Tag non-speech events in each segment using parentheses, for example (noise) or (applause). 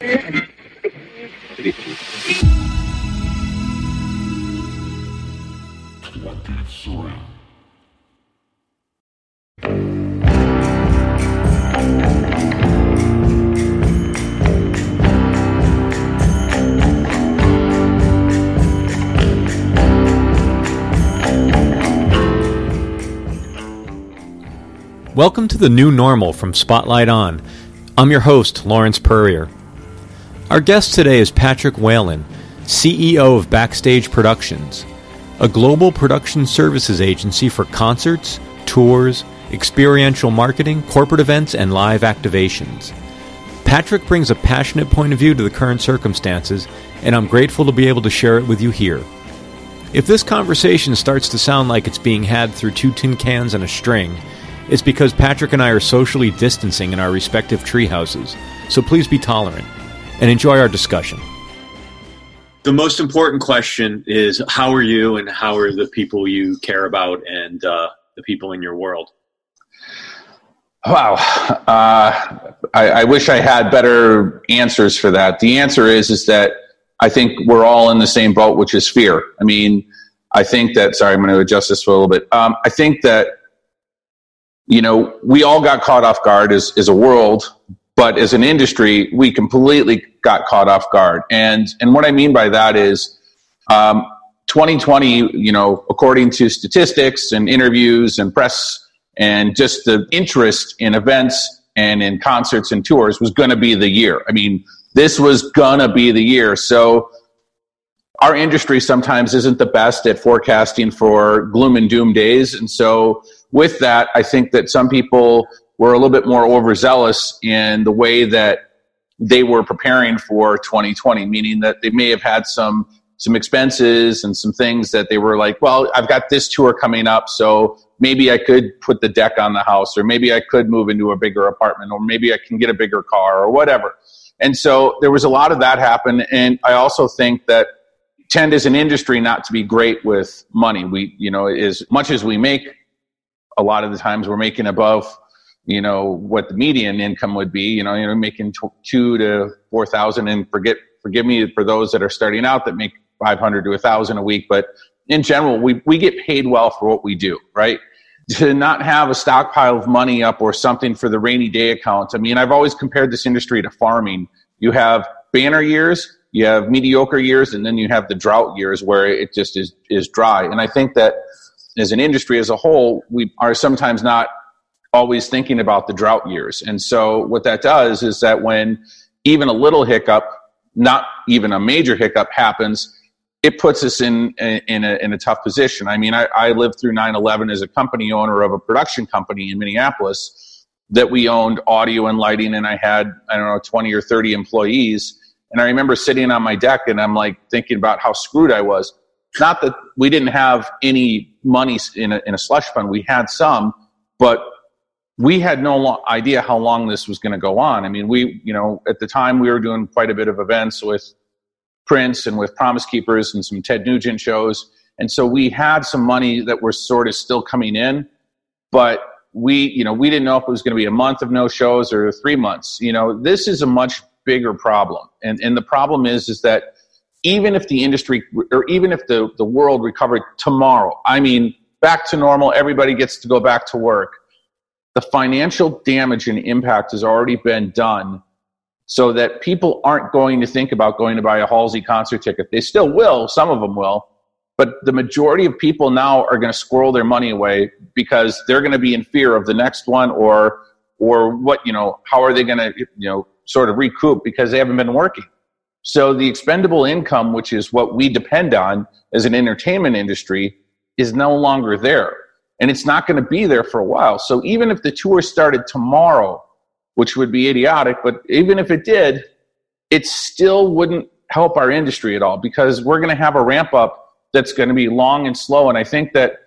Welcome to the new normal from Spotlight On. I'm your host, Lawrence Purrier. Our guest today is Patrick Whalen, CEO of Backstage Productions, a global production services agency for concerts, tours, experiential marketing, corporate events, and live activations. Patrick brings a passionate point of view to the current circumstances, and I'm grateful to be able to share it with you here. If this conversation starts to sound like it's being had through two tin cans and a string, it's because Patrick and I are socially distancing in our respective treehouses, so please be tolerant and enjoy our discussion. The most important question is how are you and how are the people you care about and uh, the people in your world? Wow. Uh, I, I wish I had better answers for that. The answer is, is that I think we're all in the same boat, which is fear. I mean, I think that, sorry, I'm going to adjust this for a little bit. Um, I think that you know, we all got caught off guard as, as a world, but as an industry, we completely got caught off guard. And, and what I mean by that is, um, 2020, you know, according to statistics and interviews and press and just the interest in events and in concerts and tours was going to be the year. I mean, this was going to be the year. So our industry sometimes isn't the best at forecasting for gloom and doom days. And so with that, I think that some people were a little bit more overzealous in the way that they were preparing for 2020, meaning that they may have had some some expenses and some things that they were like, well, I've got this tour coming up, so maybe I could put the deck on the house, or maybe I could move into a bigger apartment, or maybe I can get a bigger car, or whatever. And so there was a lot of that happen. And I also think that tend as an industry not to be great with money. We, you know, as much as we make a lot of the times we're making above you know what the median income would be you know you know making two to four thousand and forget forgive me for those that are starting out that make 500 to a thousand a week but in general we, we get paid well for what we do right? (laughs) To not have a stockpile of money up or something for the rainy day account i mean i've always compared this industry to farming. You have banner years you have mediocre years and then you have the drought years where it just is is dry. And i think that as an industry as a whole, we are sometimes not always thinking about the drought years. And so what that does is that when even a little hiccup, not even a major hiccup happens, it puts us in in a, in a tough position. I mean, I, I lived through 9/11 as a company owner of a production company in Minneapolis that we owned audio and lighting, and I had I don't know 20 or 30 employees. And I remember sitting on my deck, and I'm like thinking about how screwed I was. Not that we didn't have any money in a, in a slush fund. We had some, but we had no lo- idea how long this was going to go on. I mean, we, you know, at the time we were doing quite a bit of events with Prince and with Promise Keepers and some Ted Nugent shows. And so we had some money that were sort of still coming in, but we, you know, we didn't know if it was going to be a month of no shows or three months. You know, this is a much bigger problem. And, and the problem is, is that even if the industry or even if the, the world recovered tomorrow, I mean, back to normal, everybody gets to go back to work. The financial damage and impact has already been done so that people aren't going to think about going to buy a Halsey concert ticket. They still will, some of them will, but the majority of people now are going to squirrel their money away because they're going to be in fear of the next one or or what, you know, how are they going to, you know, sort of recoup because they haven't been working. So the expendable income, which is what we depend on as an entertainment industry, is no longer there. And it's not going to be there for a while. So even if the tour started tomorrow, which would be idiotic, but even if it did, it still wouldn't help our industry at all because we're going to have a ramp up that's going to be long and slow. And I think that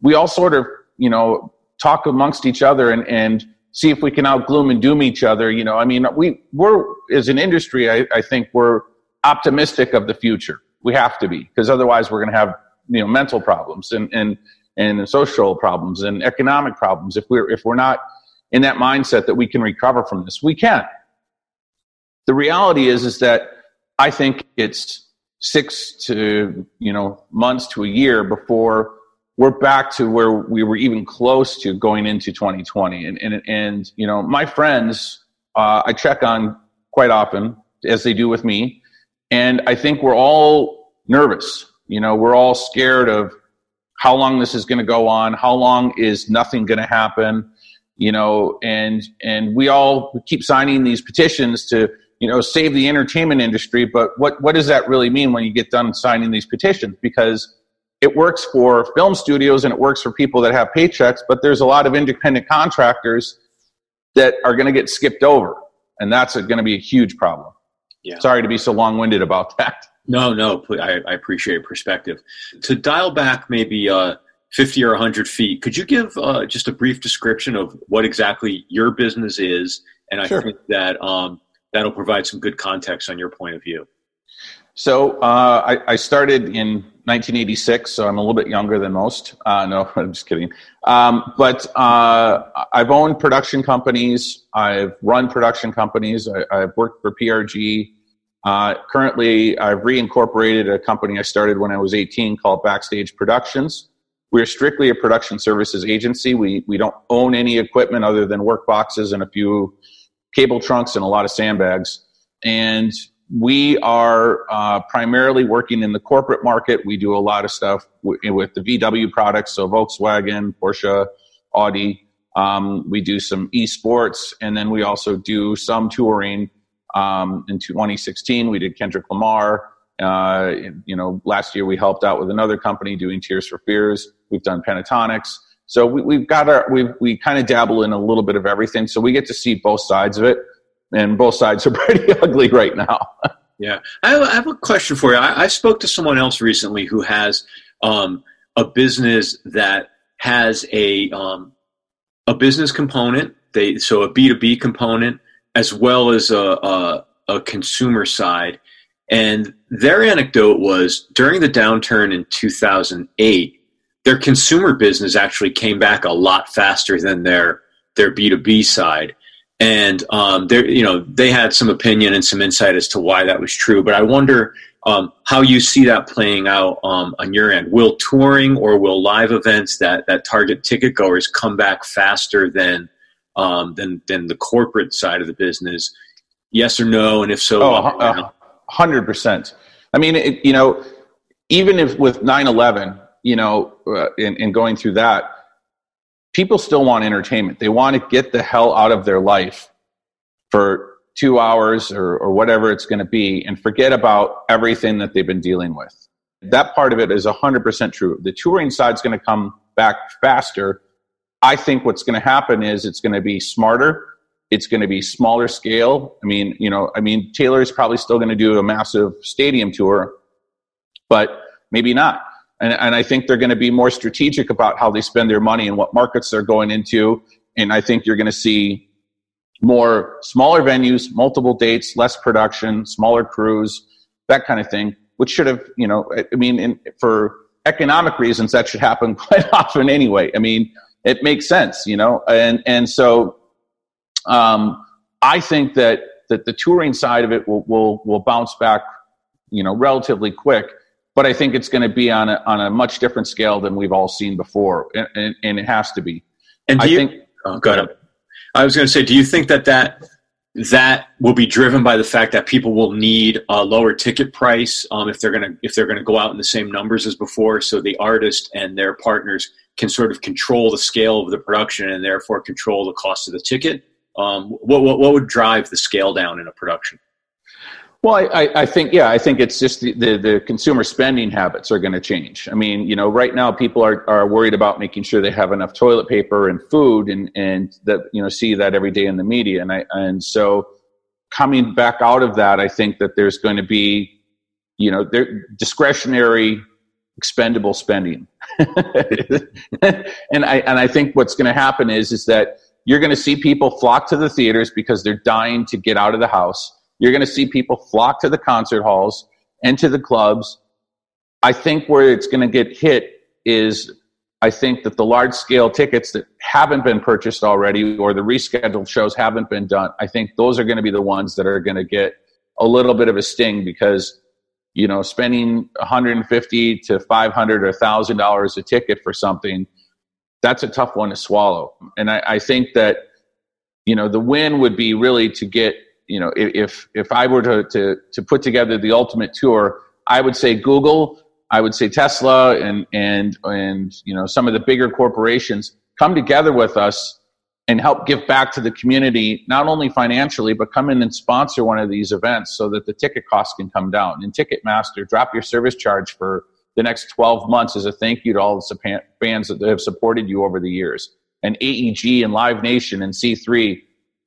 we all sort of, you know, talk amongst each other and, and see if we can out gloom and doom each other. You know, I mean, we we're as an industry, I, I think we're optimistic of the future. We have to be because otherwise we're going to have you know mental problems and and and social problems and economic problems if we're if we're not in that mindset that we can recover from this. We can. the reality is is that I think it's six to you know months to a year before we're back to where we were even close to going into 2020. And and and you know my friends, uh, I check on quite often as they do with me, and I think we're all nervous. You know, we're all scared of how long this is going to go on, how long is nothing going to happen, you know, and and we all keep signing these petitions to you know save the entertainment industry, but what what does that really mean when you get done signing these petitions? Because it works for film studios and it works for people that have paychecks, but there's a lot of independent contractors that are going to get skipped over, and that's going to be a huge problem. Yeah. Sorry to be so long winded about (laughs) that. No, no, I, I appreciate perspective. To dial back maybe uh, 50 or 100 feet, could you give uh, just a brief description of what exactly your business is? And I sure. think that um, that'll provide some good context on your point of view. So uh, I, I, started in 1986, so I'm a little bit younger than most. Uh, no, (laughs) I'm just kidding. Um, but uh, I've owned production companies. I've run production companies. I, have worked for PRG. Uh, currently, I've reincorporated a company I started when I was 18 called Backstage Productions. We're strictly a production services agency. We, we don't own any equipment other than work boxes and a few cable trunks and a lot of sandbags. And we are uh, primarily working in the corporate market. We do a lot of stuff w- with the VW products, so Volkswagen, Porsche, Audi. Um, we do some esports, and then we also do some touring um, in 2016, we did Kendrick Lamar. Uh, you know, last year we helped out with another company doing Tears for Fears. We've done Pentatonix. So we, have got our, we we kind of dabble in a little bit of everything. So we get to see both sides of it, and both sides are (laughs) pretty ugly right now. (laughs) yeah, I have, a question for you. I, I, spoke to someone else recently who has um, a business that has a um, a business component. They so a B two B component as well as a, a, a consumer side. And their anecdote was during the downturn in 2008, their consumer business actually came back a lot faster than their their B2B side. And um, you know, they had some opinion and some insight as to why that was true. But I wonder um, how you see that playing out um, on your end. Will touring or will live events that that target ticket goers come back faster than um, than than the corporate side of the business? Yes or no, and if so, oh, hundred percent. I mean, it, you know, even if with 9-11, you know, uh, in, in going through that, people still want entertainment. They want to get the hell out of their life for two hours or, or whatever it's going to be and forget about everything that they've been dealing with. That part of it is 100% true. The touring side is going to come back faster I think what's going to happen is it's going to be smarter. It's going to be smaller scale. I mean, you know, I mean, Taylor is probably still going to do a massive stadium tour, but maybe not. And, and I think they're going to be more strategic about how they spend their money and what markets they're going into. And I think you're going to see more smaller venues, multiple dates, less production, smaller crews, that kind of thing, which should have, you know, I mean, in, for economic reasons, that should happen (laughs) quite often anyway. I mean, it makes sense, you know, and and so um, I think that that the touring side of it will will will bounce back, you know, relatively quick. But I think it's going to be on a on a much different scale than we've all seen before, and, and, and it has to be. And I you, think. Oh, go ahead. I was going to say, do you think that that that will be driven by the fact that people will need a lower ticket price um, if they're going to if they're going to go out in the same numbers as before. So the artist and their partners can sort of control the scale of the production and therefore control the cost of the ticket. Um, what, what, what would drive the scale down in a production? Well, I, I, think yeah, I think it's just the, the, the consumer spending habits are going to change. I mean, you know, right now people are, are worried about making sure they have enough toilet paper and food, and and that you know see that every day in the media, and I and so coming back out of that, I think that there's going to be, you know, there, discretionary, expendable spending, (laughs) and I and I think what's going to happen is is that you're going to see people flock to the theaters because they're dying to get out of the house you're going to see people flock to the concert halls and to the clubs. I think where it's going to get hit is I think that the large scale tickets that haven't been purchased already or the rescheduled shows haven't been done, I think those are going to be the ones that are going to get a little bit of a sting because you know spending 150 to 500 or 1000 dollars a ticket for something that's a tough one to swallow. And I, I, think that you know the win would be really to get you know if if i were to, to to put together the ultimate tour i would say google I would say Tesla and and and you know some of the bigger corporations come together with us and help give back to the community, not only financially, but come in and sponsor one of these events so that the ticket costs can come down. And Ticketmaster, drop your service charge for the next 12 months as a thank you to all the fans that have supported you over the years. And AEG and Live Nation and C3,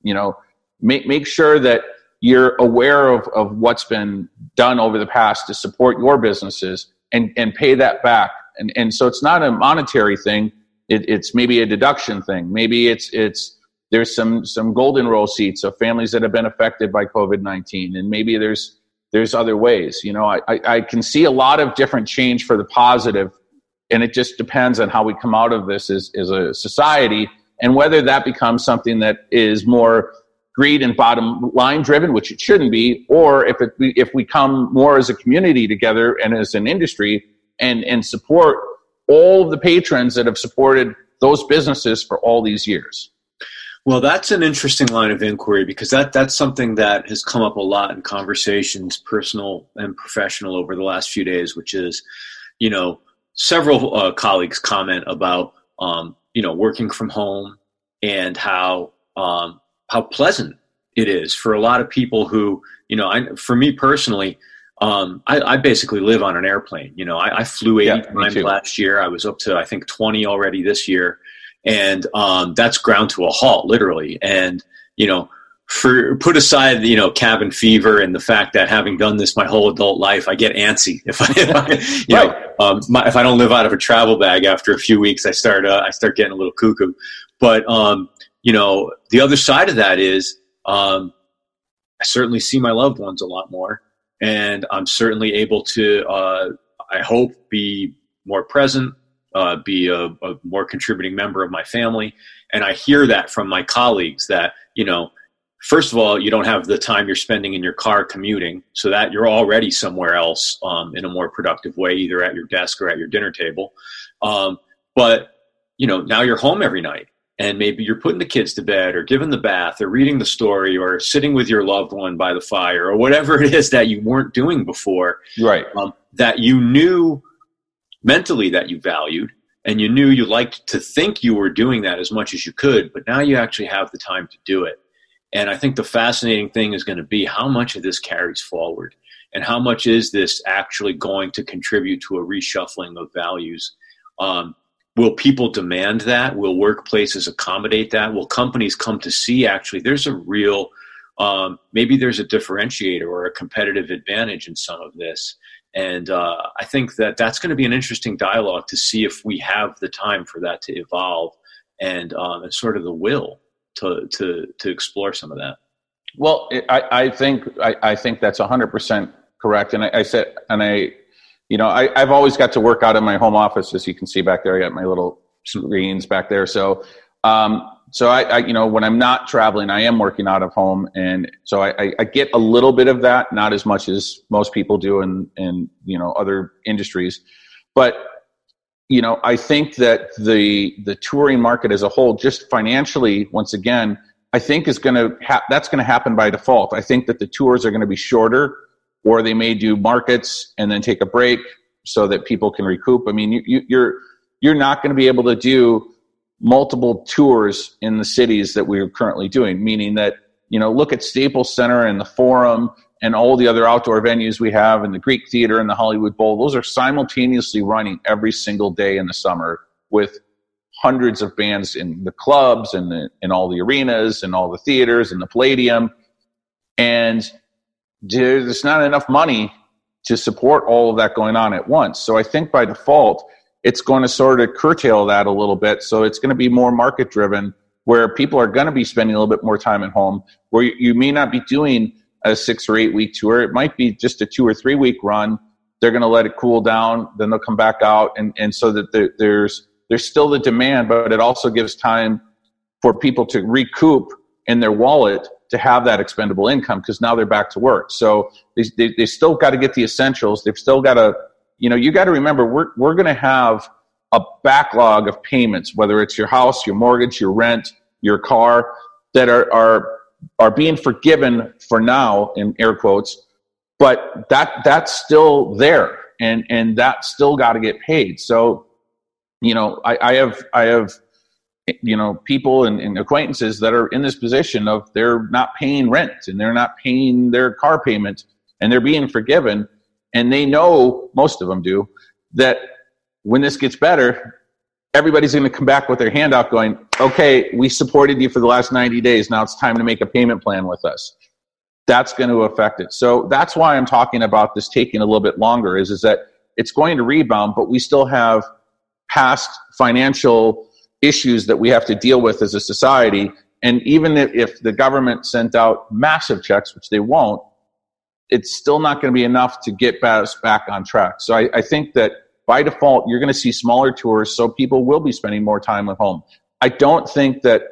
you know, make, make sure that you're aware of, of what's been done over the past to support your businesses and, and pay that back. And, and so it's not a monetary thing. It, it's maybe a deduction thing. Maybe it's, it's, there's some, some golden roll seats of families that have been affected by COVID-19. And maybe there's, there's other ways, you know, I, I, I can see a lot of different change for the positive and it just depends on how we come out of this as, as a society and whether that becomes something that is more greed and bottom line driven, which it shouldn't be, or if it, if we come more as a community together and as an industry and, and support all of the patrons that have supported those businesses for all these years. Well, that's an interesting line of inquiry because that, that's something that has come up a lot in conversations, personal and professional, over the last few days, which is, you know, several uh, colleagues comment about, um, you know, working from home and how um, how pleasant it is for a lot of people who, you know, I, for me personally, um, I, I, basically live on an airplane. You know, I, I flew eight yeah, times last year. I was up to I think twenty already this year, and um, that's ground to a halt, literally. And you know, for put aside you know cabin fever and the fact that having done this my whole adult life, I get antsy (laughs) if I, if I you right. know um, my, if I don't live out of a travel bag after a few weeks, I start uh, I start getting a little cuckoo. But um, you know, the other side of that is um, I certainly see my loved ones a lot more, and I'm certainly able to, uh, I hope, be more present, uh, be a, a, more contributing member of my family. And I hear that from my colleagues that, you know, first of all, you don't have the time you're spending in your car commuting, so that you're already somewhere else um, in a more productive way, either at your desk or at your dinner table. Um, but, you know, now you're home every night and maybe you're putting the kids to bed or giving the bath or reading the story or sitting with your loved one by the fire or whatever (laughs) it is that you weren't doing before right. um, that you knew mentally that you valued and you knew you liked to think you were doing that as much as you could but now you actually have the time to do it. And i think the fascinating thing is going to be how much of this carries forward and how much is this actually going to contribute to a reshuffling of values um, will people demand that? Will workplaces accommodate that? Will companies come to see actually there's a real um, maybe there's a differentiator or a competitive advantage in some of this. And uh, i think that that's going to be an interesting dialogue to see if we have the time for that to evolve and, um, and sort of the will to, to, to explore some of that. Well i, I think I, I think that's 100% correct. And I, I said and i you know, I, have always got to work out in my home office, as you can see back there. I got my little screens back there. So, um, so I, I, you know, when I'm not traveling, I am working out of home, and so I, I, get a little bit of that, not as much as most people do in, in you know other industries, but you know, I think that the the touring market as a whole, just financially, once again, I think is going to ha- that's going to happen by default. I think that the tours are going to be shorter or they may do markets and then take a break so that people can recoup. I mean, you, you, you're you're not going to be able to do multiple tours in the cities that we're currently doing. Meaning that you know, look at Staples Center and the Forum and all the other outdoor venues we have, and the Greek Theater and the Hollywood Bowl. Those are simultaneously running every single day in the summer with hundreds of bands in the clubs and the, in all the arenas and all the theaters and the Palladium. And there's not enough money to support all of that going on at once. So I think by default, it's going to sort of curtail that a little bit. So it's going to be more market driven where people are going to be spending a little bit more time at home, where you, may not be doing a six or eight week tour. It might be just a two or three week run. They're going to let it cool down, then they'll come back out. And, and so that there, there's there's still the demand, but it also gives time for people to recoup in their wallet to have that expendable income because now they're back to work. So they, they, they still got to get the essentials. They've still got to, you know, you got to remember we're, we're going to have a backlog of payments, whether it's your house, your mortgage, your rent, your car, that are, are, are being forgiven for now in air quotes, but that, that's still there and, and that still got to get paid. So, you know, I, I have, I have, you know people and, and, acquaintances that are in this position of they're not paying rent and they're not paying their car payment and they're being forgiven. And they know most of them do that when this gets better everybody's going to come back with their hand out going okay we supported you for the last 90 days. Now it's time to make a payment plan with us. That's going to affect it. So that's why i'm talking about this taking a little bit longer is, is that it's going to rebound but we still have past financial issues that we have to deal with as a society. And even if, if the government sent out massive checks, which they won't, it's still not going to be enough to get us back on track. So I, I think that by default, you're going to see smaller tours, so people will be spending more time at home. I don't think that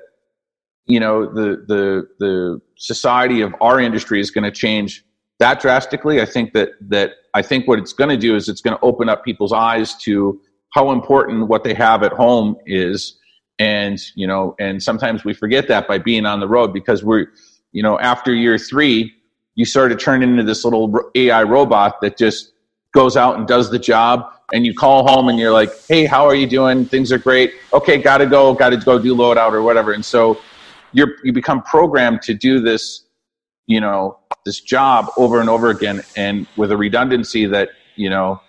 you know the the the society of our industry is going to change that drastically. I think that that I think what it's going to do is it's going to open up people's eyes to how important what they have at home is and you know and sometimes we forget that by being on the road because we're you know after year three you sort of turn into this little ai robot that just goes out and does the job and you call home and you're like hey how are you doing? Things are great. Okay gotta go gotta go do load out or whatever. And so you're you become programmed to do this you know this job over and over again and with a redundancy that you know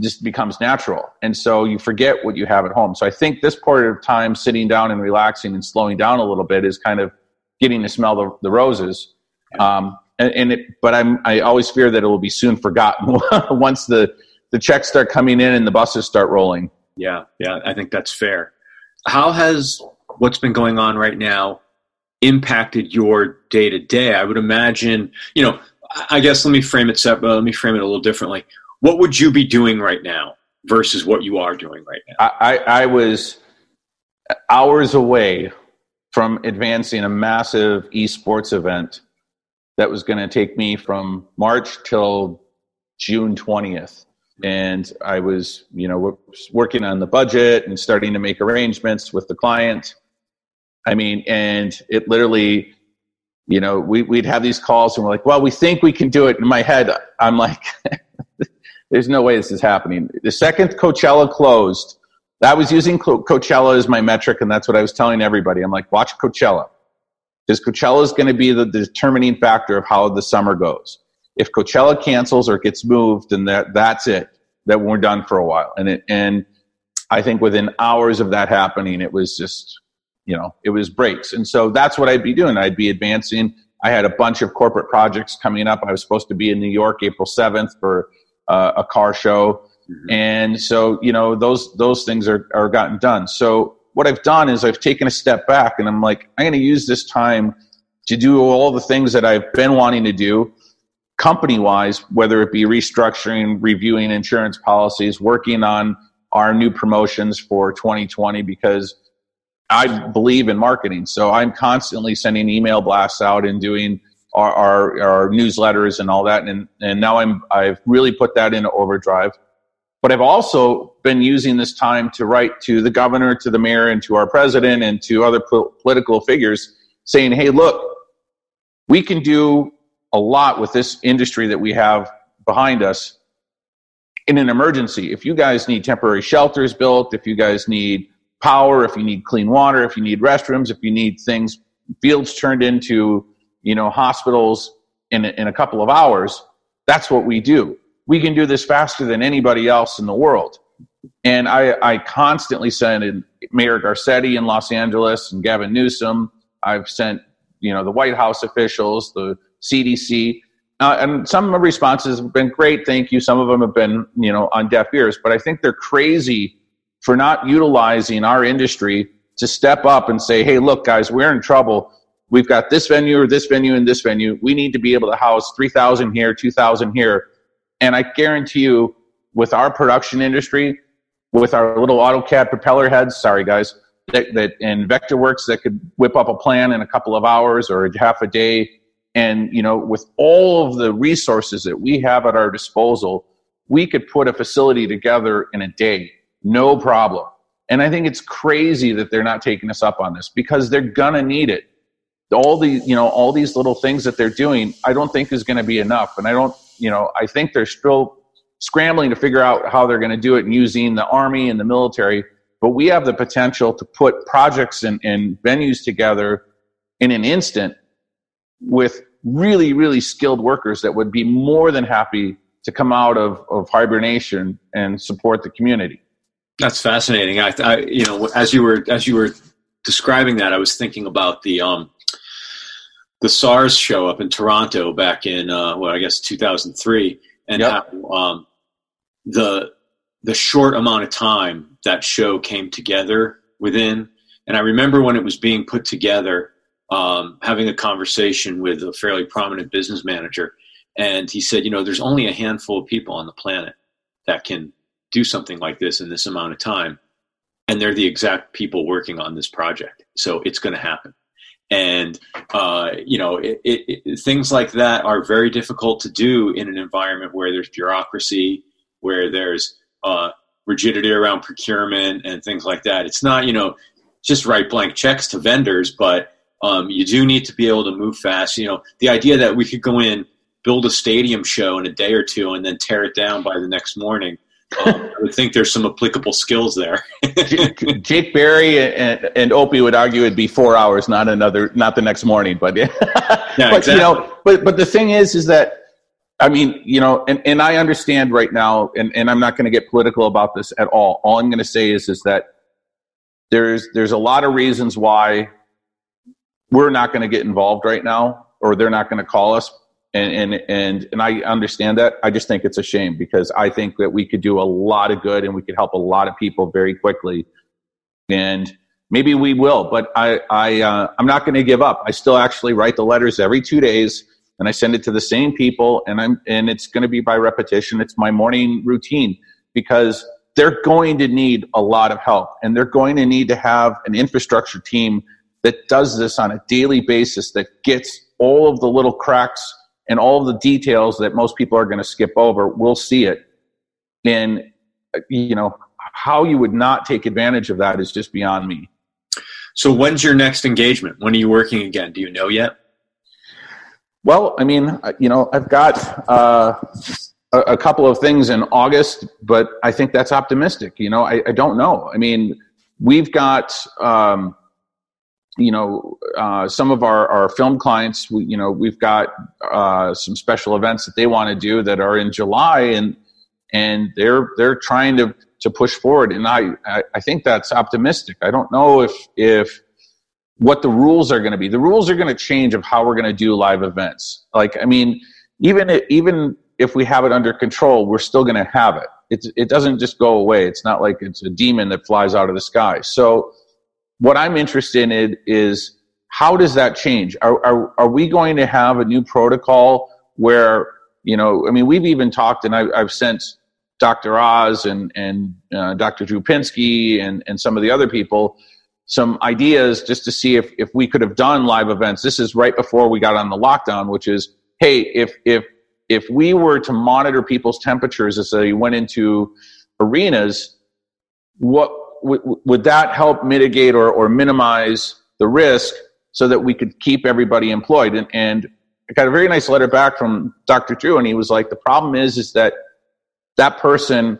just becomes natural. And so you forget what you have at home. So I think this part of time sitting down and relaxing and slowing down a little bit is kind of getting to smell the, the roses. Um, and, and it, but I'm, I always fear that it will be soon forgotten (laughs) once the, the checks start coming in and the buses start rolling. Yeah. Yeah. I think that's fair. How has what's been going on right now impacted your day to day? I would imagine, you know, I guess let me frame it separate. Let me frame it a little differently what would you be doing right now versus what you are doing right now? I, I was hours away from advancing a massive esports event that was going to take me from March till June 20th. And I was, you know, working on the budget and starting to make arrangements with the client. I mean, and it literally, you know, we, we'd have these calls and we're like, well, we think we can do it. In my head, I'm like, (laughs) There's no way this is happening. The second Coachella closed, I was using Coachella as my metric, and that's what I was telling everybody. I'm like, watch Coachella. Because Coachella is going to be the determining factor of how the summer goes. If Coachella cancels or gets moved, then that, that's it. That we're done for a while. And it, and I think within hours of that happening, it was just, you know, it was breaks. And so that's what I'd be doing. I'd be advancing. I had a bunch of corporate projects coming up. I was supposed to be in New York April 7th for uh, a car show. Mm-hmm. And so, you know, those, those things are, are gotten done. So what I've done is I've taken a step back and I'm like, I'm going to use this time to do all the things that I've been wanting to do company wise, whether it be restructuring, reviewing insurance policies, working on our new promotions for 2020 because I believe in marketing. So I'm constantly sending email blasts out and doing our, our, our newsletters and all that. And, and now I'm, I've really put that into overdrive. But I've also been using this time to write to the governor, to the mayor, and to our president, and to other po- political figures saying, hey, look, we can do a lot with this industry that we have behind us in an emergency. If you guys need temporary shelters built, if you guys need power, if you need clean water, if you need restrooms, if you need things, fields turned into you know, hospitals in, in a couple of hours, that's what we do. We can do this faster than anybody else in the world. And I, I constantly send in Mayor Garcetti in Los Angeles and Gavin Newsom. I've sent, you know, the White House officials, the CDC, uh, and some of the responses have been great. Thank you. Some of them have been, you know, on deaf ears, but I think they're crazy for not utilizing our industry to step up and say, Hey, look, guys, we're in trouble we've got this venue or this venue and this venue. We need to be able to house 3,000 here, 2,000 here. And I guarantee you, with our production industry, with our little AutoCAD propeller heads. Sorry, guys. That, that and Vectorworks that could whip up a plan in a couple of hours or half a day. And you know, with all of the resources that we have at our disposal, we could put a facility together in a day, no problem. And I think it's crazy that they're not taking us up on this because they're gonna need it. All the you know all these little things that they're doing, I don't think is going to be enough. And I don't you know I think they're still scrambling to figure out how they're going to do it using the army and the military. But we have the potential to put projects and, and venues together in an instant with really, really skilled workers that would be more than happy to come out of, of hibernation and support the community. That's fascinating. I, I, you know, as you were as you were describing that, I was thinking about the um, the SARS show up in Toronto back in uh, well, I guess 2003, and yep. how um, the the short amount of time that show came together within. And I remember when it was being put together, um, having a conversation with a fairly prominent business manager, and he said, you know, there's only a handful of people on the planet that can do something like this in this amount of time, and they're the exact people working on this project. So it's going to happen. And uh, you know, it, it, it, things like that are very difficult to do in an environment where there's bureaucracy where there's uh, rigidity around procurement and things like that. It's not, you know, just write blank checks to vendors, but um, you do need to be able to move fast. You know, the idea that we could go in, build a stadium show in a day or two, and then tear it down by the next morning. Um, I would think there's some applicable skills there. Jake Berry and, and Opie would argue it'd be four hours, not another, not the next morning. But yeah, (laughs) yeah but exactly. you know, but but the thing is, is that I mean, you know, and, and I understand right now, and, and I'm not going to get political about this at all. All I'm going to say is is that there's there's a lot of reasons why we're not going to get involved right now, or they're not going to call us, and and and and I understand that. I just think it's a shame because I think that we could do a lot of good and we could help a lot of people very quickly, and maybe we will. But I I uh, I'm not going to give up. I still actually write the letters every two days and I send it to the same people and I'm and it's going to be by repetition. It's my morning routine because they're going to need a lot of help and they're going to need to have an infrastructure team that does this on a daily basis that gets all of the little cracks and all the details that most people are going to skip over. We'll see it. And you know, how you would not take advantage of that is just beyond me. So when's your next engagement? When are you working again? Do you know yet? Well, I mean, you know, I've got uh, a, a, couple of things in August, but I think that's optimistic. You know, I, I don't know. I mean, we've got, um, you know, uh, some of our, our film clients, we, you know, we've got uh, some special events that they want to do that are in July and, and they're, they're trying to, to push forward. And I, I, think that's optimistic. I don't know if, if, what the rules are going to be. The rules are going to change of how we're going to do live events. Like, I mean, even if, even if we have it under control, we're still going to have it. It it doesn't just go away. It's not like it's a demon that flies out of the sky. So, what I'm interested in is how does that change? Are are are we going to have a new protocol where you know? I mean, we've even talked, and I, I've sent Dr. Oz and and uh, Dr. Drew Pinsky and and some of the other people some ideas just to see if, if we could have done live events. This is right before we got on the lockdown, which is, hey, if, if, if we were to monitor people's temperatures as they went into arenas, what would, would that help mitigate or, or minimize the risk so that we could keep everybody employed? And, and I got a very nice letter back from Dr. Drew, and he was like, the problem is, is that that person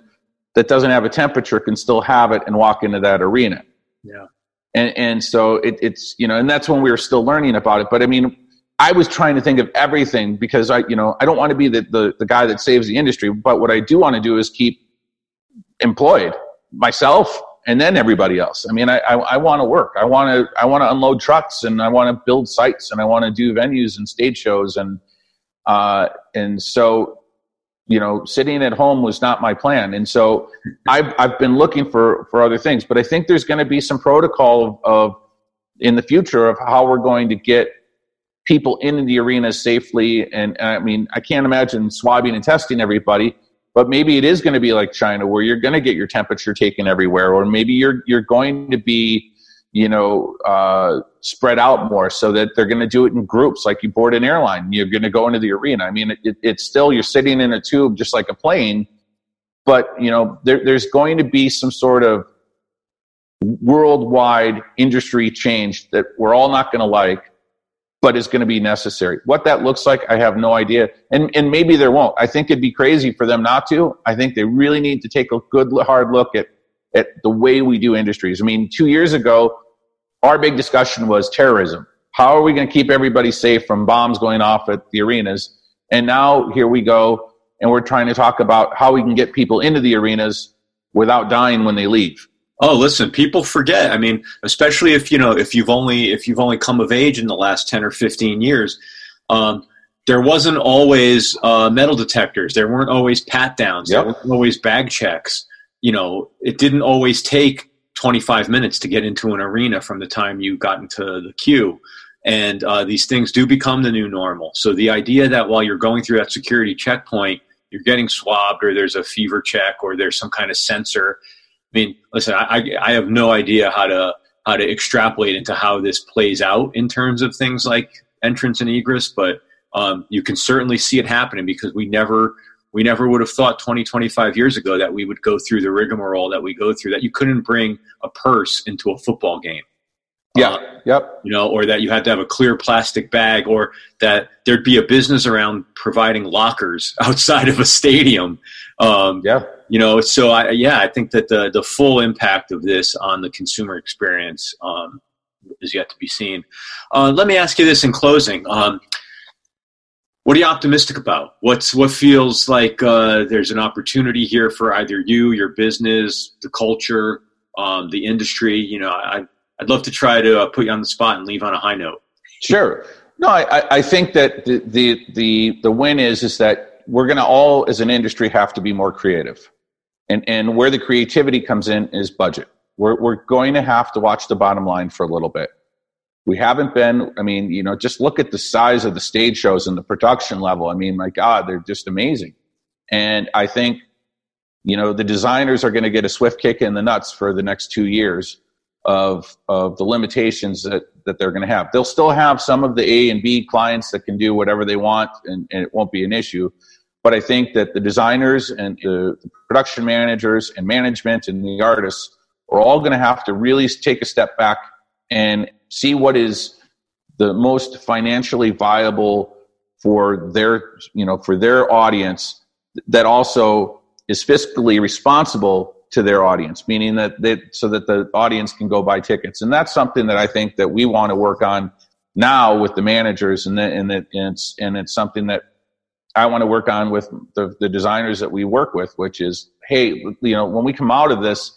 that doesn't have a temperature can still have it and walk into that arena. Yeah and and so it, it's you know and that's when we were still learning about it but i mean i was trying to think of everything because i you know i don't want to be the, the, the guy that saves the industry but what i do want to do is keep employed myself and then everybody else i mean i i, I want to work i want to i want to unload trucks and i want to build sites and i want to do venues and stage shows and uh and so you know, sitting at home was not my plan. And so I've, I've been looking for, for other things, but I think there's going to be some protocol of, of in the future of how we're going to get people into the arena safely. And I mean, I can't imagine swabbing and testing everybody, but maybe it is going to be like China where you're going to get your temperature taken everywhere, or maybe you're you're going to be you know uh, spread out more so that they're going to do it in groups like you board an airline you're going to go into the arena. I mean it, it's still you're sitting in a tube just like a plane but you know there, there's going to be some sort of worldwide industry change that we're all not going to like but is going to be necessary what that looks like i have no idea and and maybe there won't i think it'd be crazy for them not to i think they really need to take a good hard look at at the way we do industries. I mean, two years ago, our big discussion was terrorism. How are we going to keep everybody safe from bombs going off at the arenas? And now here we go, and we're trying to talk about how we can get people into the arenas without dying when they leave. Oh, listen, people forget. I mean, especially if you know if you've only if you've only come of age in the last ten or fifteen years. Um, there wasn't always uh, metal detectors. There weren't always pat downs. Yep. There weren't always bag checks you know, it didn't always take 25 minutes to get into an arena from the time you got into the queue. And uh, these things do become the new normal. So the idea that while you're going through that security checkpoint, you're getting swabbed or there's a fever check or there's some kind of sensor. I mean, listen, I, I have no idea how to how to extrapolate into how this plays out in terms of things like entrance and egress, but um, you can certainly see it happening because we never we never would have thought 20, 25 years ago that we would go through the rigmarole that we go through, that you couldn't bring a purse into a football game. Yeah. Uh, yep. You know, or that you had to have a clear plastic bag, or that there'd be a business around providing lockers (laughs) outside of a stadium. Um, yeah. You know, so I, yeah, I think that the the full impact of this on the consumer experience um, is yet to be seen. Uh, let me ask you this in closing. Um, what are you optimistic about? What's what feels like uh, there's an opportunity here for either you, your business, the culture, um, the industry? You know, I, I'd love to try to uh, put you on the spot and leave on a high note. Sure. No, I, I think that the, the the the win is is that we're going to all, as an industry, have to be more creative, and and where the creativity comes in is budget. We're we're going to have to watch the bottom line for a little bit we haven't been i mean you know just look at the size of the stage shows and the production level i mean my god they're just amazing and i think you know the designers are going to get a swift kick in the nuts for the next two years of of the limitations that that they're going to have. They'll still have some of the a and b clients that can do whatever they want and, and it won't be an issue. But i think that the designers and the, production managers and management and the artists are all going to have to really take a step back and see what is the most financially viable for their you know for their audience that also is fiscally responsible to their audience meaning that they, so that the audience can go buy tickets and that's something that i think that we want to work on now with the managers and, the, and, the, and it's and it's something that i want to work on with the, the designers that we work with which is hey you know when we come out of this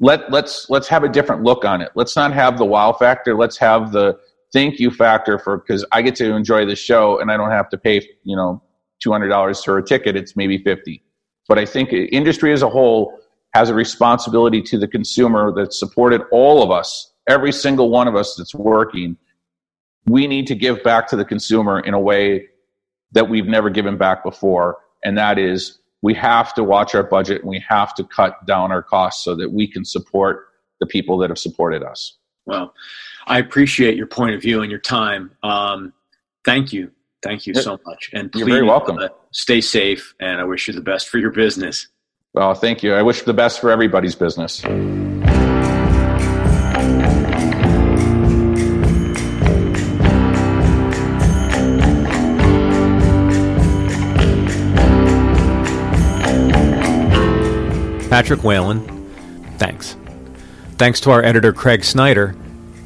let let's let's have a different look on it. Let's not have the wow factor. Let's have the thank you factor for because I get to enjoy the show and I don't have to pay you know two hundred dollars for a ticket. It's maybe fifty. But I think industry as a whole has a responsibility to the consumer that supported all of us, every single one of us that's working. We need to give back to the consumer in a way that we've never given back before, and that is we have to watch our budget and we have to cut down our costs so that we can support the people that have supported us. Well, I appreciate your point of view and your time. Um, thank you. Thank you so much. And please, You're very welcome. Uh, stay safe, and I wish you the best for your business. Well, thank you. I wish the best for everybody's business. Patrick Whalen, thanks. Thanks to our editor Craig Snyder,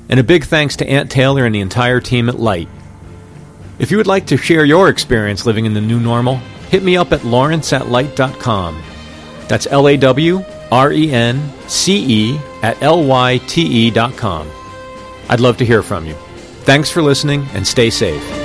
and a big thanks to Ant Taylor and the entire team at Lyte. If you would like to share your experience living in the new normal, hit me up at lawrence at lyte.com. That's L A W R E N C E at L Y T E dot com. I'd love to hear from you. Thanks for listening and stay safe.